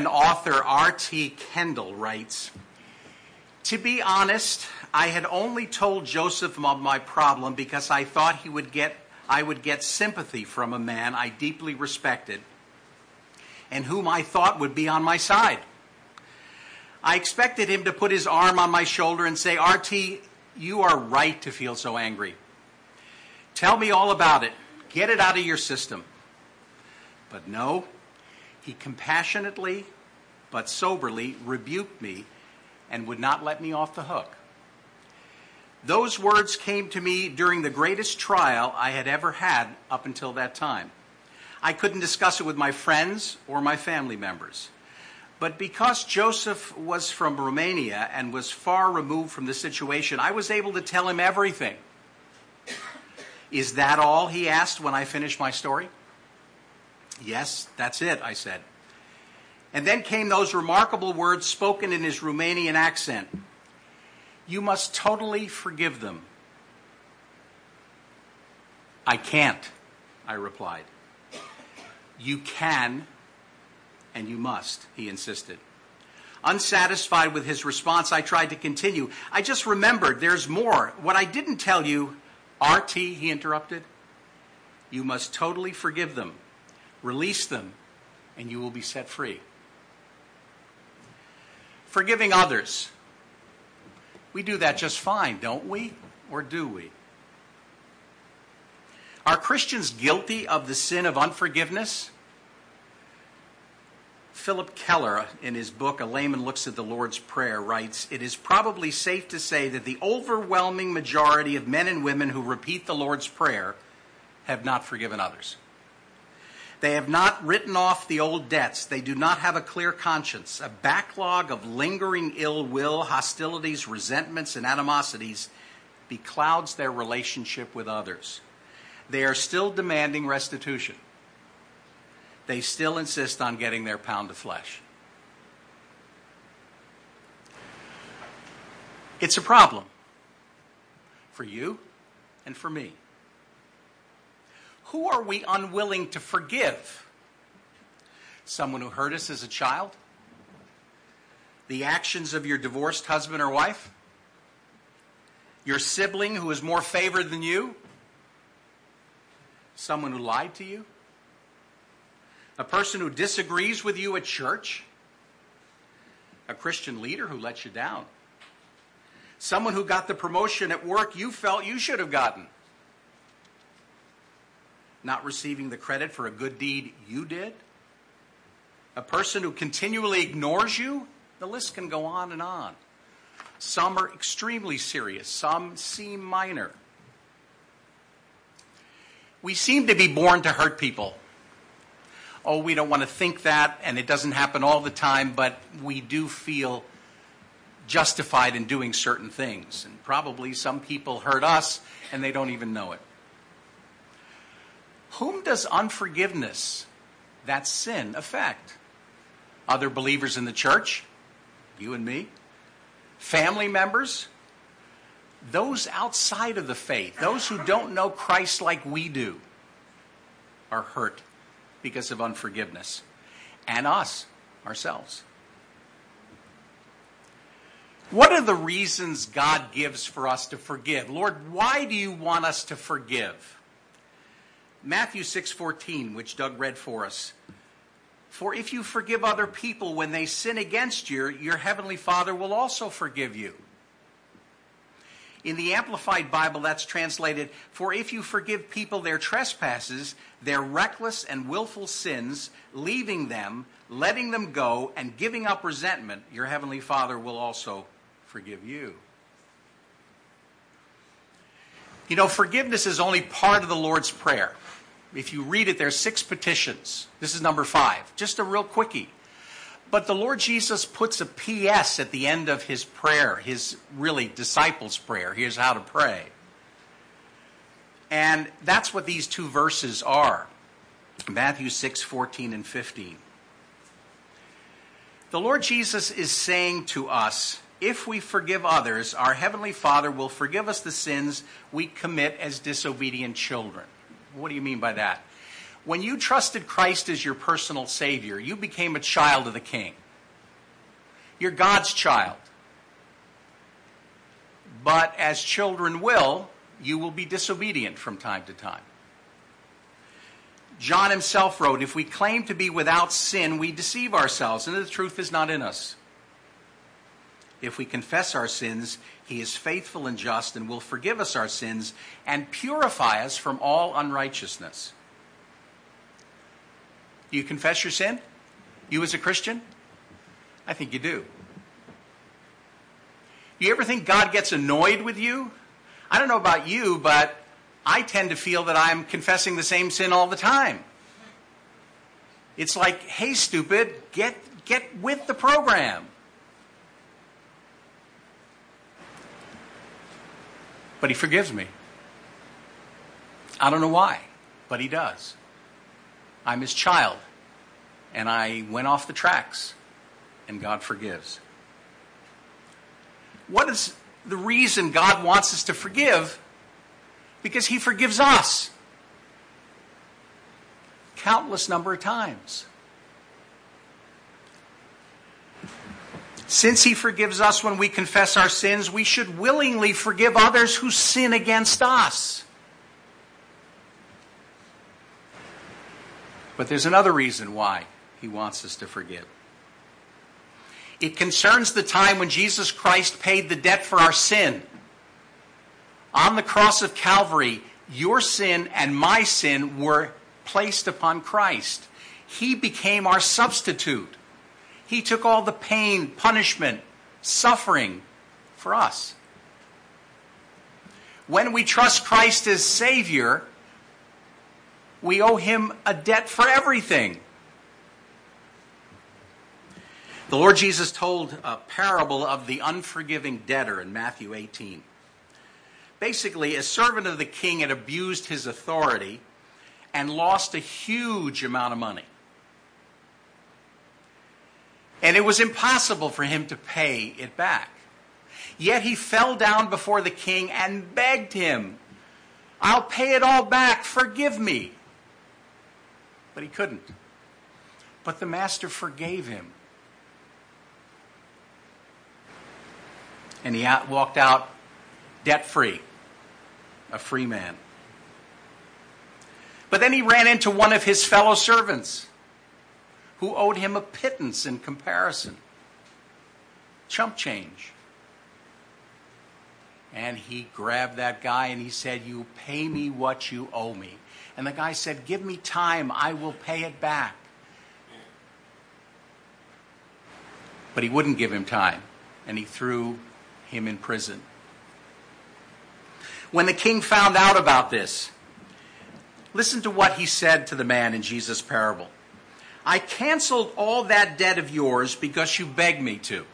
And author R.T. Kendall writes To be honest, I had only told Joseph of my problem because I thought he would get, I would get sympathy from a man I deeply respected and whom I thought would be on my side. I expected him to put his arm on my shoulder and say, RT, you are right to feel so angry. Tell me all about it. Get it out of your system. But no, he compassionately but soberly rebuked me and would not let me off the hook. Those words came to me during the greatest trial I had ever had up until that time. I couldn't discuss it with my friends or my family members. But because Joseph was from Romania and was far removed from the situation, I was able to tell him everything. Is that all? He asked when I finished my story. Yes, that's it, I said. And then came those remarkable words spoken in his Romanian accent You must totally forgive them. I can't, I replied. You can and you must, he insisted. Unsatisfied with his response, I tried to continue. I just remembered there's more. What I didn't tell you, RT, he interrupted, you must totally forgive them, release them, and you will be set free. Forgiving others. We do that just fine, don't we? Or do we? Are Christians guilty of the sin of unforgiveness? Phillip Keller, in his book A Layman Looks at the Lord's Prayer, writes It is probably safe to say that the overwhelming majority of men and women who repeat the Lord's Prayer have not forgiven others. They have not written off the old debts. They do not have a clear conscience. A backlog of lingering ill will, hostilities, resentments, and animosities beclouds their relationship with others. They are still demanding restitution they still insist on getting their pound of flesh. It's a problem for you and for me. Who are we unwilling to forgive? Someone who hurt us as a child? The actions of your divorced husband or wife? Your sibling who is more favored than you? Someone who lied to you? a person who disagrees with you at church, a Christian leader who let you down, someone who got the promotion at work you felt you should have gotten, not receiving the credit for a good deed you did, a person who continually ignores you. The list can go on and on. Some are extremely serious, some seem minor. We seem to be born to hurt people oh, we don't want to think that, and it doesn't happen all the time, but we do feel justified in doing certain things. And probably some people hurt us and they don't even know it. Whom does unforgiveness, that sin, affect? Other believers in the church? You and me? Family members? Those outside of the faith, those who don't know Christ like we do, are hurt because of unforgiveness, and us, ourselves. What are the reasons God gives for us to forgive? Lord, why do you want us to forgive? Matthew 6:14, which Doug read for us. For if you forgive other people when they sin against you, your heavenly Father will also forgive you. In the Amplified Bible, that's translated For if you forgive people their trespasses, their reckless and willful sins, leaving them, letting them go, and giving up resentment, your Heavenly Father will also forgive you. You know, forgiveness is only part of the Lord's Prayer. If you read it, there's six petitions. This is number five. Just a real quickie. But the Lord Jesus puts a P.S. at the end of his prayer, his really disciples' prayer. Here's how to pray. And that's what these two verses are Matthew 6, 14, and 15. The Lord Jesus is saying to us, if we forgive others, our Heavenly Father will forgive us the sins we commit as disobedient children. What do you mean by that? When you trusted Christ as your personal Savior, you became a child of the King. You're God's child. But as children will, you will be disobedient from time to time. John himself wrote, If we claim to be without sin, we deceive ourselves, and the truth is not in us. If we confess our sins, he is faithful and just and will forgive us our sins and purify us from all unrighteousness. Do you confess your sin? You as a Christian? I think you do. You ever think God gets annoyed with you? I don't know about you, but I tend to feel that I'm confessing the same sin all the time. It's like, hey, stupid, get, get with the program. But he forgives me. I don't know why, but he does. I'm his child. And I went off the tracks, and God forgives. What is the reason God wants us to forgive? Because he forgives us countless number of times. Since he forgives us when we confess our sins, we should willingly forgive others who sin against us. But there's another reason why he wants us to forgive. It concerns the time when Jesus Christ paid the debt for our sin. On the cross of Calvary, your sin and my sin were placed upon Christ. He became our substitute. He took all the pain, punishment, suffering for us. When we trust Christ as Savior, we owe Him a debt for everything. The Lord Jesus told a parable of the unforgiving debtor in Matthew 18. Basically, a servant of the king had abused his authority and lost a huge amount of money. And it was impossible for him to pay it back. Yet he fell down before the king and begged him, I'll pay it all back, forgive me. But he couldn't. But the master forgave him. And he out, walked out debt free, a free man. But then he ran into one of his fellow servants who owed him a pittance in comparison chump change. And he grabbed that guy and he said, You pay me what you owe me. And the guy said, Give me time, I will pay it back. But he wouldn't give him time, and he threw him in prison. When the king found out about this, listen to what he said to the man in Jesus' parable. I canceled all that debt of yours because you begged me to.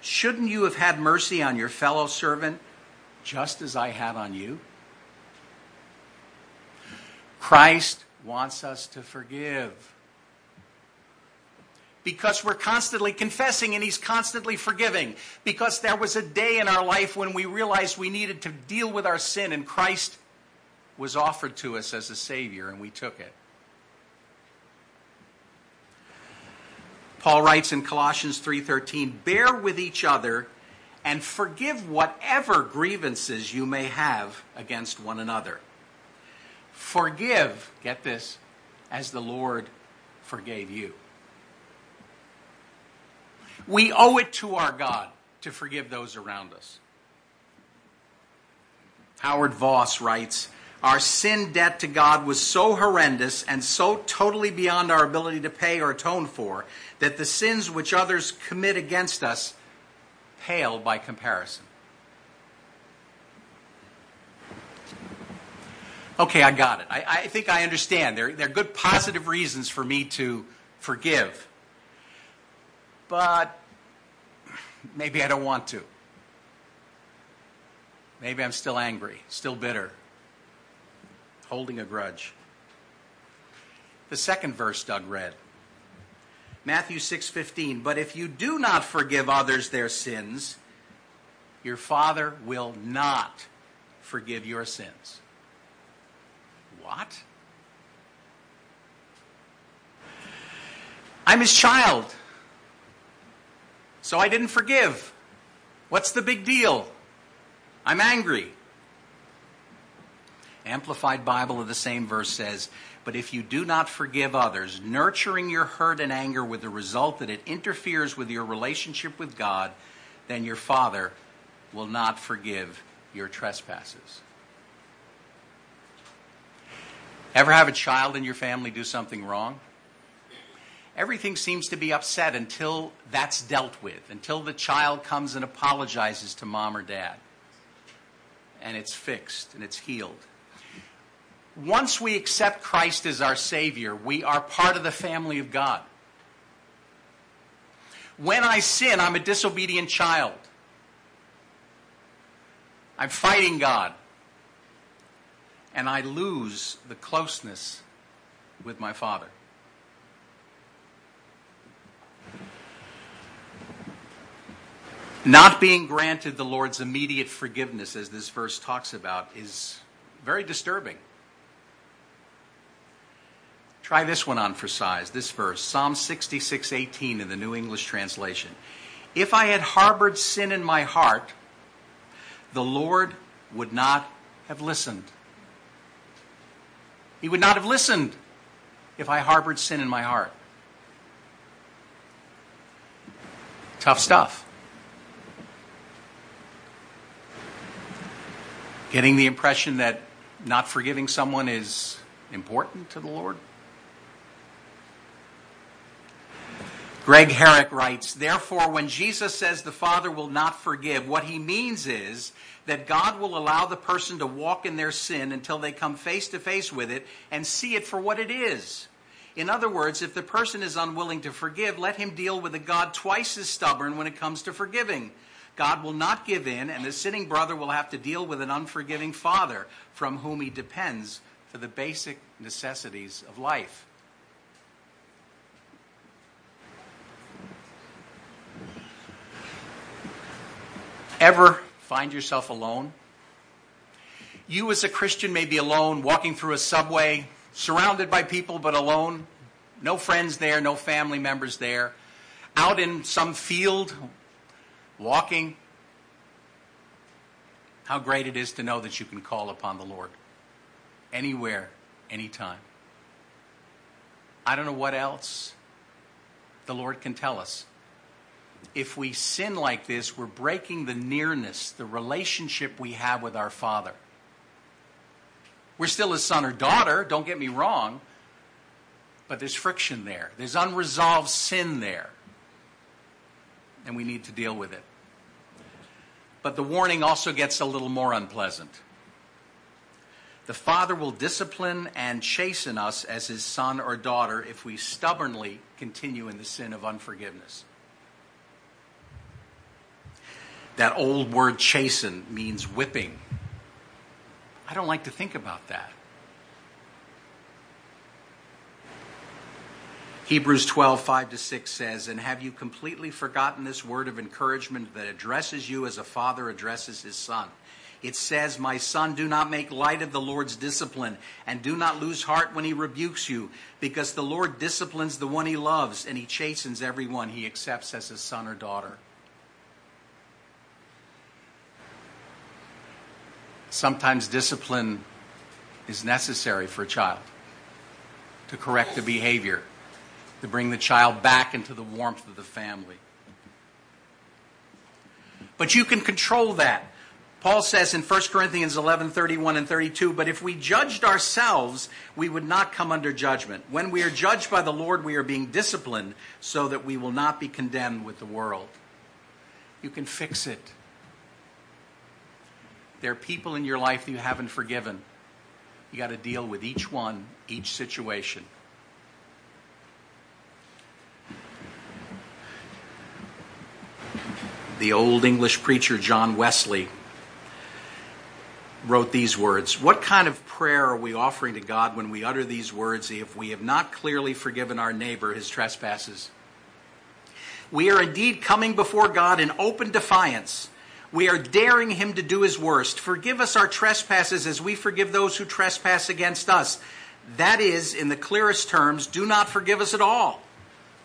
Shouldn't you have had mercy on your fellow servant just as I had on you? Christ wants us to forgive. Because we're constantly confessing and He's constantly forgiving. Because there was a day in our life when we realized we needed to deal with our sin and Christ was offered to us as a Savior and we took it. Paul writes in Colossians 3:13, "Bear with each other and forgive whatever grievances you may have against one another." Forgive, get this, as the Lord forgave you. We owe it to our God to forgive those around us. Howard Voss writes, our sin debt to God was so horrendous and so totally beyond our ability to pay or atone for that the sins which others commit against us pale by comparison. Okay, I got it. I, I think I understand. There, there are good positive reasons for me to forgive. But maybe I don't want to. Maybe I'm still angry, still bitter holding a grudge. The second verse Doug read. Matthew 6:15, "But if you do not forgive others their sins, your Father will not forgive your sins." What? I'm his child. So I didn't forgive. What's the big deal? I'm angry. Amplified Bible of the same verse says, but if you do not forgive others, nurturing your hurt and anger with the result that it interferes with your relationship with God, then your Father will not forgive your trespasses. Ever have a child in your family do something wrong? Everything seems to be upset until that's dealt with, until the child comes and apologizes to mom or dad. And it's fixed and it's healed. Once we accept Christ as our Savior, we are part of the family of God. When I sin, I'm a disobedient child. I'm fighting God. And I lose the closeness with my Father. Not being granted the Lord's immediate forgiveness, as this verse talks about, is very disturbing. Try this one on for size, this verse, Psalm 66:18 in the New English translation. If I had harbored sin in my heart, the Lord would not have listened. He would not have listened if I harbored sin in my heart. Tough stuff. Getting the impression that not forgiving someone is important to the Lord? Greg Herrick writes, Therefore, when Jesus says the Father will not forgive, what he means is that God will allow the person to walk in their sin until they come face to face with it and see it for what it is. In other words, if the person is unwilling to forgive, let him deal with a God twice as stubborn when it comes to forgiving. God will not give in, and the sinning brother will have to deal with an unforgiving father from whom he depends for the basic necessities of life. Ever find yourself alone? You, as a Christian, may be alone, walking through a subway, surrounded by people, but alone. No friends there, no family members there. Out in some field, walking. How great it is to know that you can call upon the Lord anywhere, anytime. I don't know what else the Lord can tell us if we sin like this, we're breaking the nearness, the relationship we have with our Father. We're still his son or daughter, don't get me wrong, but there's friction there. There's unresolved sin there. And we need to deal with it. But the warning also gets a little more unpleasant. The Father will discipline and chasten us as his son or daughter if we stubbornly continue in the sin of unforgiveness. That old word chasten means whipping. I don't like to think about that. Hebrews 12, 5 to 6 says, And have you completely forgotten this word of encouragement that addresses you as a father addresses his son? It says, My son, do not make light of the Lord's discipline, and do not lose heart when he rebukes you, because the Lord disciplines the one he loves, and he chastens everyone he accepts as his son or daughter. Sometimes discipline is necessary for a child to correct the behavior, to bring the child back into the warmth of the family. But you can control that. Paul says in 1 Corinthians 11 31 and 32, but if we judged ourselves, we would not come under judgment. When we are judged by the Lord, we are being disciplined so that we will not be condemned with the world. You can fix it. There are people in your life that you haven't forgiven. You got to deal with each one, each situation. The old English preacher John Wesley wrote these words What kind of prayer are we offering to God when we utter these words if we have not clearly forgiven our neighbor his trespasses? We are indeed coming before God in open defiance we are daring him to do his worst. Forgive us our trespasses as we forgive those who trespass against us. That is, in the clearest terms, do not forgive us at all.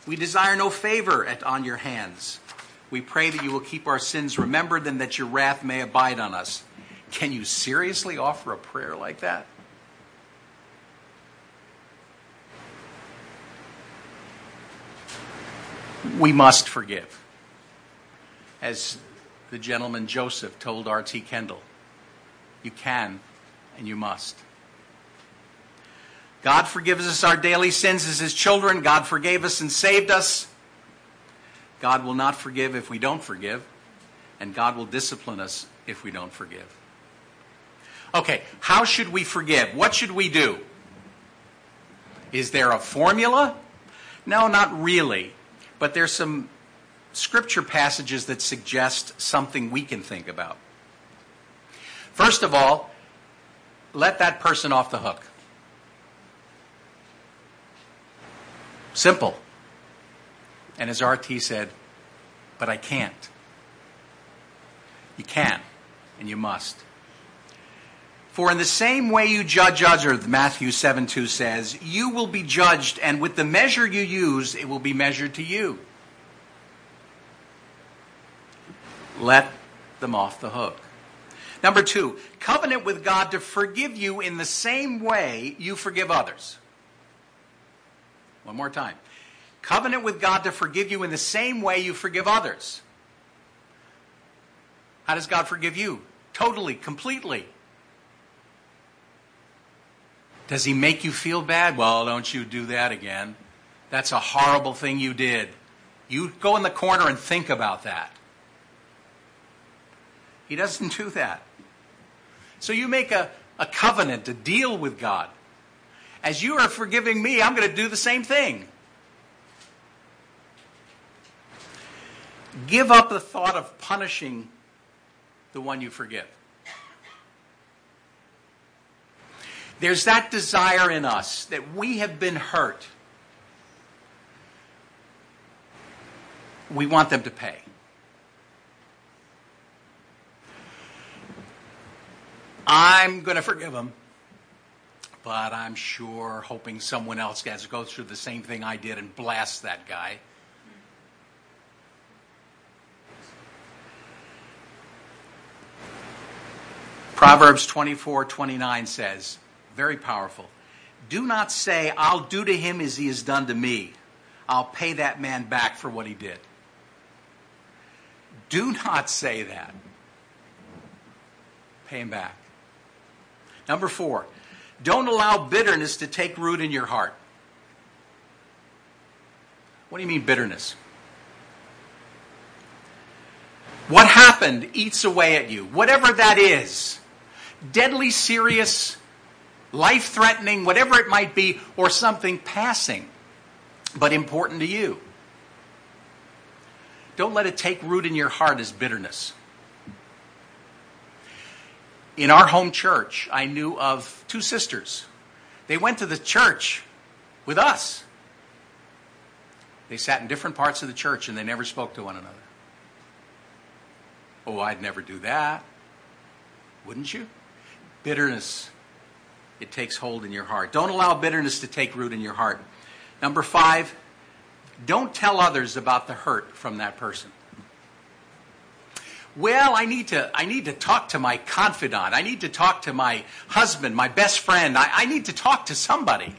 We desire no favor at, on your hands. We pray that you will keep our sins remembered and that your wrath may abide on us. Can you seriously offer a prayer like that? We must forgive. As the gentleman Joseph told R.T. Kendall, you can and you must. God forgives us our daily sins as His children. God forgave us and saved us. God will not forgive if we don't forgive, and God will discipline us if we don't forgive. Okay, how should we forgive? What should we do? Is there a formula? No, not really. But there's some scripture passages that suggest something we can think about. First of all, let that person off the hook. Simple. And as RT said, but I can't. You can, and you must. For in the same way you judge others, Matthew 7 2 says, you will be judged, and with the measure you use, it will be measured to you. Let them off the hook. Number two, covenant with God to forgive you in the same way you forgive others. One more time. Covenant with God to forgive you in the same way you forgive others. How does God forgive you? Totally, completely. Does he make you feel bad? Well, don't you do that again. That's a horrible thing you did. You go in the corner and think about that. He doesn't do that. So you make a, a covenant, a deal with God. As you are forgiving me, I'm going to do the same thing. Give up the thought of punishing the one you forgive. There's that desire in us that we have been hurt. We want them to pay. I'm going to forgive them but I'm sure hoping someone else gets to go through the same thing I did and blast that guy. Proverbs 24 29 says, very powerful. Do not say, I'll do to him as he has done to me. I'll pay that man back for what he did. Do not say that. Pay him back. Number four, don't allow bitterness to take root in your heart. What do you mean, bitterness? What happened eats away at you, whatever that is. Deadly serious, life threatening, whatever it might be, or something passing, but important to you. Don't let it take root in your heart as bitterness in our home church, I knew of two sisters. They went to the church with us. They sat in different parts of the church and they never spoke to one another. Oh, I'd never do that. Wouldn't you? Bitterness, it takes hold in your heart. Don't allow bitterness to take root in your heart. Number five, don't tell others about the hurt from that person. Well, I need to, I need to talk to my confidant. I need to talk to my husband, my best friend. I, I need to talk to somebody.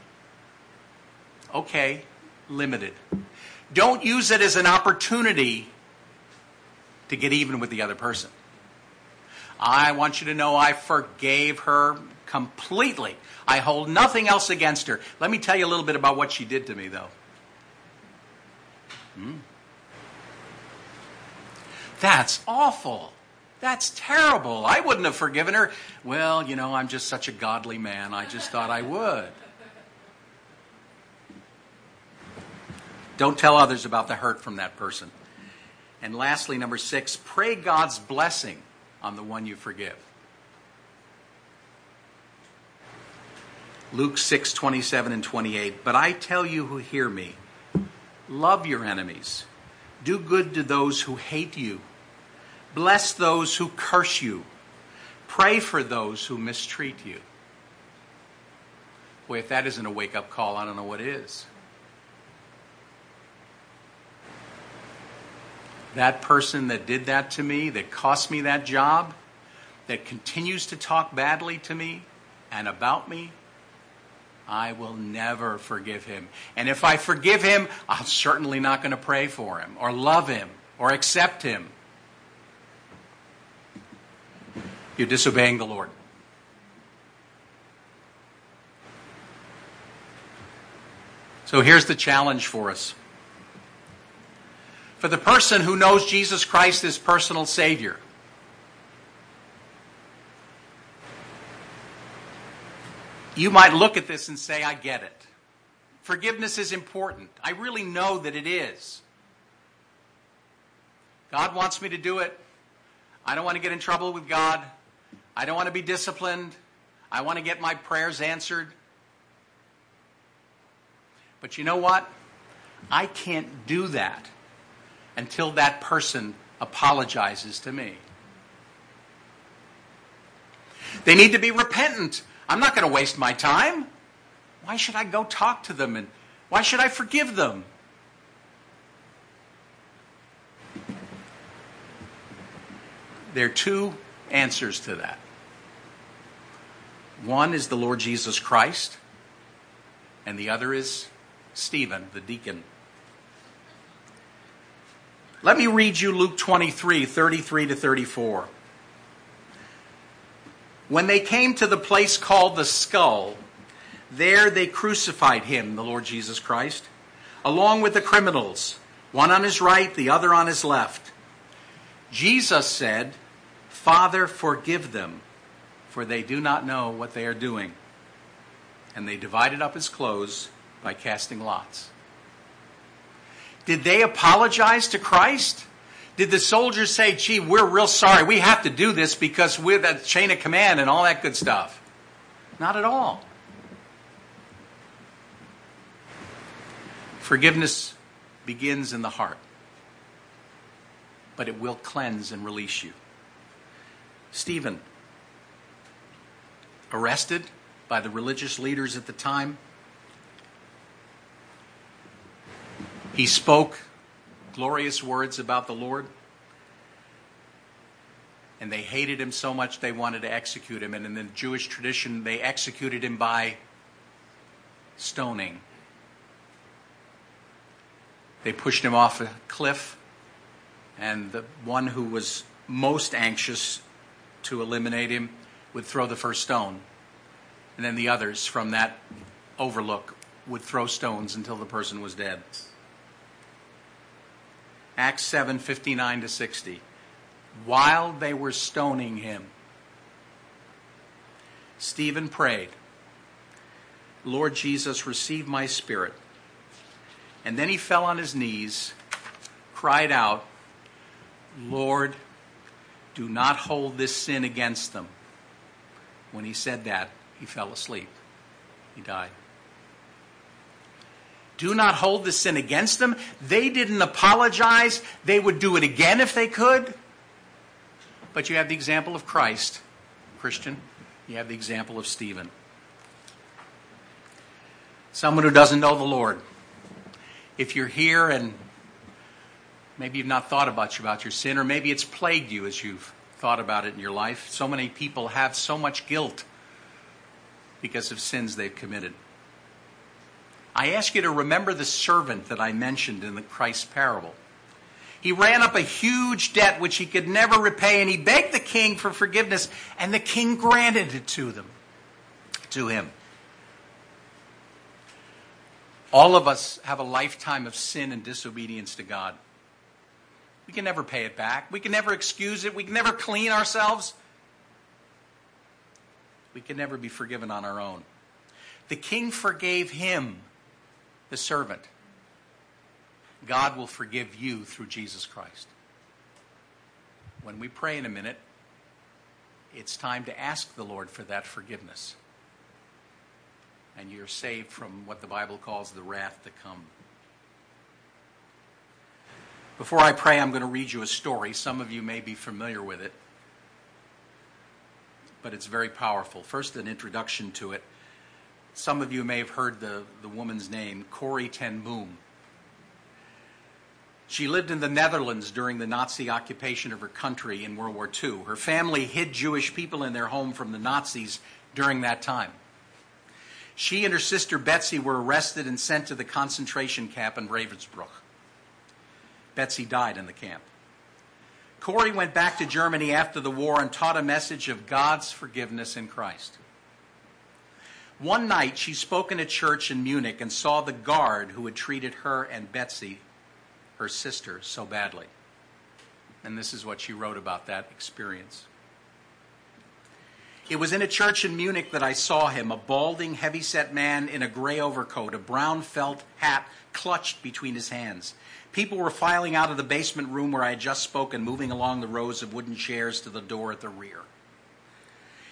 Okay, limited. Don't use it as an opportunity to get even with the other person. I want you to know I forgave her completely. I hold nothing else against her. Let me tell you a little bit about what she did to me, though. Hmm. That's awful. That's terrible. I wouldn't have forgiven her. Well, you know, I'm just such a godly man. I just thought I would. Don't tell others about the hurt from that person. And lastly, number six, pray God's blessing on the one you forgive. Luke 6, 27 and 28. But I tell you who hear me, love your enemies do good to those who hate you. Bless those who curse you. Pray for those who mistreat you. Boy, if that isn't a wake up call, I don't know what is. that person that did that to me, that cost me that job, that continues to talk badly to me and about me, I will never forgive him. And if I forgive him, I'm certainly not going to pray for him or love him or accept him. You're disobeying the Lord. So here's the challenge for us. For the person who knows Jesus Christ as personal Savior, you might look at this and say, I get it. Forgiveness is important. I really know that it is. God wants me to do it. I don't want to get in trouble with God. I don't want to be disciplined. I want to get my prayers answered. But you know what? I can't do that until that person apologizes to me. They need to be repentant. I'm not going to waste my time. Why should I go talk to them and why should I forgive them? There are two answers to that. One is the Lord Jesus Christ, and the other is Stephen, the deacon. Let me read you Luke 23 33 to 34. When they came to the place called the skull, there they crucified him, the Lord Jesus Christ, along with the criminals, one on his right, the other on his left. Jesus said, Father, forgive them, for they do not know what they are doing. And they divided up his clothes by casting lots. Did they apologize to Christ? Did the soldiers say, gee, we're real sorry. We have to do this because we're the chain of command and all that good stuff? Not at all. Forgiveness begins in the heart, but it will cleanse and release you. Stephen, arrested by the religious leaders at the time, he spoke glorious words about the Lord. And they hated him so much they wanted to execute him. And in the Jewish tradition, they executed him by stoning. They pushed him off a cliff, and the one who was most anxious to eliminate him would throw the first stone. And then the others from that overlook would throw stones until the person was dead. Acts 7 59 to 60. While they were stoning him, Stephen prayed, Lord Jesus, receive my spirit. And then he fell on his knees, cried out, Lord, do not hold this sin against them. When he said that, he fell asleep. He died. Do not hold the sin against them. They didn't apologize. They would do it again if they could. But you have the example of Christ, Christian. You have the example of Stephen. Someone who doesn't know the Lord. If you're here and maybe you've not thought about, about your sin, or maybe it's plagued you as you've thought about it in your life. So many people have so much guilt because of sins they've committed. I ask you to remember the servant that I mentioned in the Christ parable. He ran up a huge debt which he could never repay, and he begged the king for forgiveness, and the king granted it to them, to him. All of us have a lifetime of sin and disobedience to God. We can never pay it back. We can never excuse it. We can never clean ourselves. We can never be forgiven on our own. The king forgave him the servant. God will forgive you through Jesus Christ. When we pray in a minute, it's time to ask the Lord for that forgiveness. And you're saved from what the Bible calls the wrath to come. Before I pray, I'm going to read you a story. Some of you may be familiar with it, but it's very powerful. First, an introduction to it. Some of you may have heard the, the woman's name, Corrie Ten Boom. She lived in the Netherlands during the Nazi occupation of her country in World War II. Her family hid Jewish people in their home from the Nazis during that time. She and her sister Betsie were arrested and sent to the concentration camp in Ravensbrück. Betsie died in the camp. Corrie went back to Germany after the war and taught a message of God's forgiveness in Christ. One night, she spoke in a church in Munich and saw the guard who had treated her and Betsie, her sister, so badly. And this is what she wrote about that experience. It was in a church in Munich that I saw him, a balding, heavy-set man in a gray overcoat, a brown felt hat clutched between his hands. People were filing out of the basement room where I had just spoken, moving along the rows of wooden chairs to the door at the rear.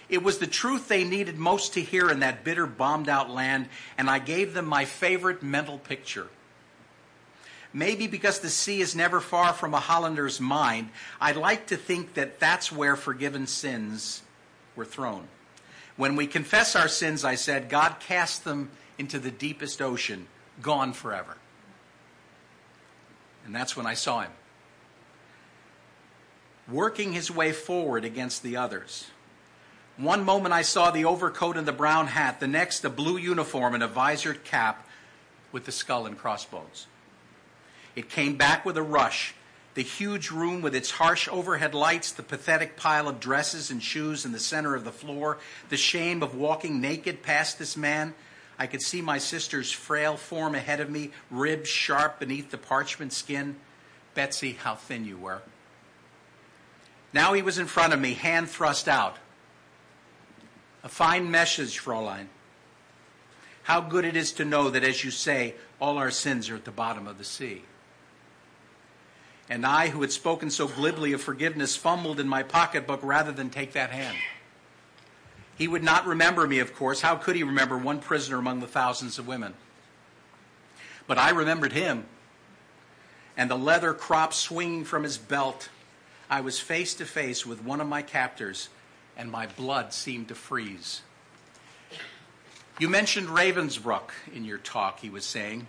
It was the truth they needed most to hear in that bitter, bombed out land, and I gave them my favorite mental picture. Maybe because the sea is never far from a Hollander's mind, I'd like to think that that's where forgiven sins were thrown. When we confess our sins, I said, God cast them into the deepest ocean, gone forever. And that's when I saw him. Working his way forward against the others. One moment I saw the overcoat and the brown hat, the next the blue uniform and a visored cap with the skull and crossbones. It came back with a rush. The huge room with its harsh overhead lights, the pathetic pile of dresses and shoes in the center of the floor, the shame of walking naked past this man, I could see my sister's frail form ahead of me, ribs sharp beneath the parchment skin. Betsie, how thin you were. Now he was in front of me, hand thrust out. A fine message, Fräulein. How good it is to know that, as you say, all our sins are at the bottom of the sea. And I, who had spoken so glibly of forgiveness, fumbled in my pocketbook rather than take that hand. He would not remember me, of course. How could he remember one prisoner among the thousands of women? But I remembered him. And the leather crop swinging from his belt, I was face to face with one of my captors, and my blood seemed to freeze. You mentioned Ravensbrück in your talk, he was saying.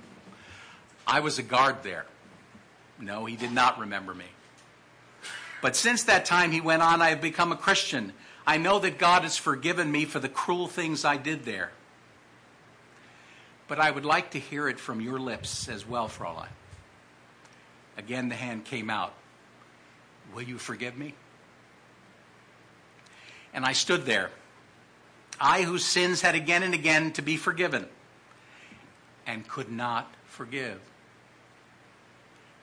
I was a guard there. No, he did not remember me. But since that time, he went on, I have become a Christian I know that God has forgiven me for the cruel things I did there. But I would like to hear it from your lips as well, Fräulein. Again, the hand came out. Will you forgive me? And I stood there, I whose sins had again and again to be forgiven, and could not forgive.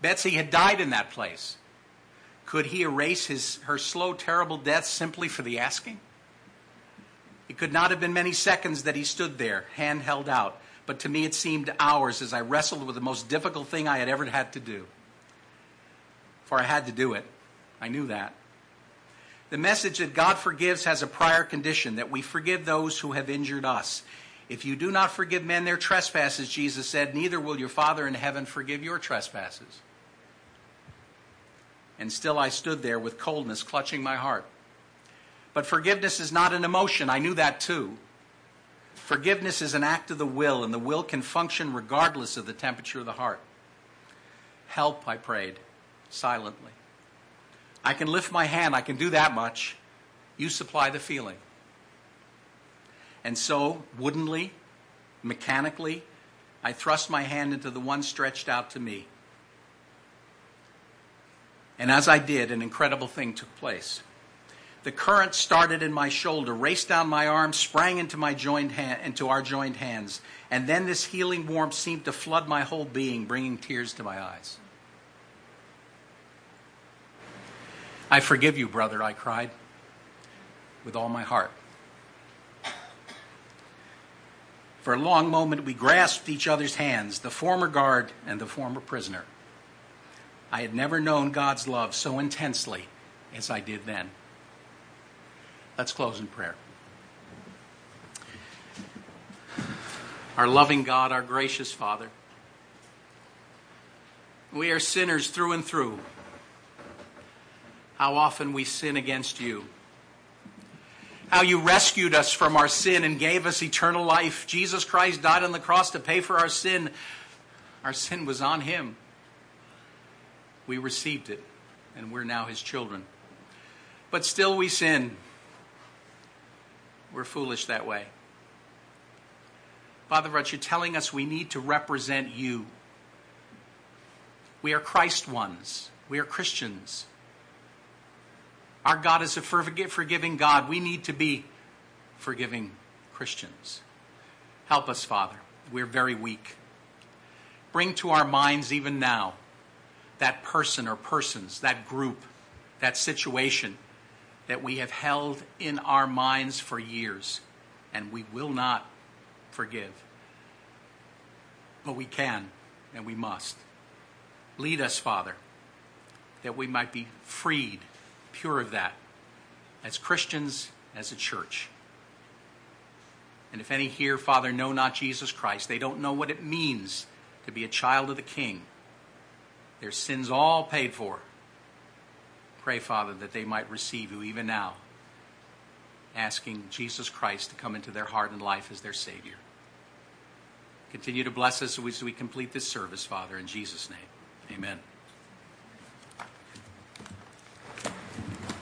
Betsie had died in that place. Could he erase his, her slow, terrible death simply for the asking? It could not have been many seconds that he stood there, hand held out, but to me it seemed hours as I wrestled with the most difficult thing I had ever had to do. For I had to do it. I knew that. The message that God forgives has a prior condition that we forgive those who have injured us. If you do not forgive men their trespasses, Jesus said, neither will your Father in heaven forgive your trespasses and still I stood there with coldness clutching my heart. But forgiveness is not an emotion. I knew that too. Forgiveness is an act of the will, and the will can function regardless of the temperature of the heart. Help, I prayed, silently. I can lift my hand, I can do that much. You supply the feeling. And so, woodenly, mechanically, I thrust my hand into the one stretched out to me. And as I did, an incredible thing took place. The current started in my shoulder, raced down my arm, sprang into my joined hand, into our joined hands, and then this healing warmth seemed to flood my whole being, bringing tears to my eyes. I forgive you, brother, I cried, with all my heart. For a long moment, we grasped each other's hands, the former guard and the former prisoner. I had never known God's love so intensely as I did then. Let's close in prayer. Our loving God, our gracious Father, we are sinners through and through. How often we sin against you. How you rescued us from our sin and gave us eternal life. Jesus Christ died on the cross to pay for our sin. Our sin was on him. We received it, and we're now his children. But still we sin. We're foolish that way. Father, but you're telling us we need to represent you. We are Christ ones. We are Christians. Our God is a forgiving God. We need to be forgiving Christians. Help us, Father. We're very weak. Bring to our minds, even now, that person or persons, that group, that situation that we have held in our minds for years, and we will not forgive. But we can, and we must. Lead us, Father, that we might be freed, pure of that, as Christians, as a church. And if any here, Father, know not Jesus Christ, they don't know what it means to be a child of the King, their sins all paid for. Pray, Father, that they might receive you even now, asking Jesus Christ to come into their heart and life as their Savior. Continue to bless us as we complete this service, Father, in Jesus' name. Amen.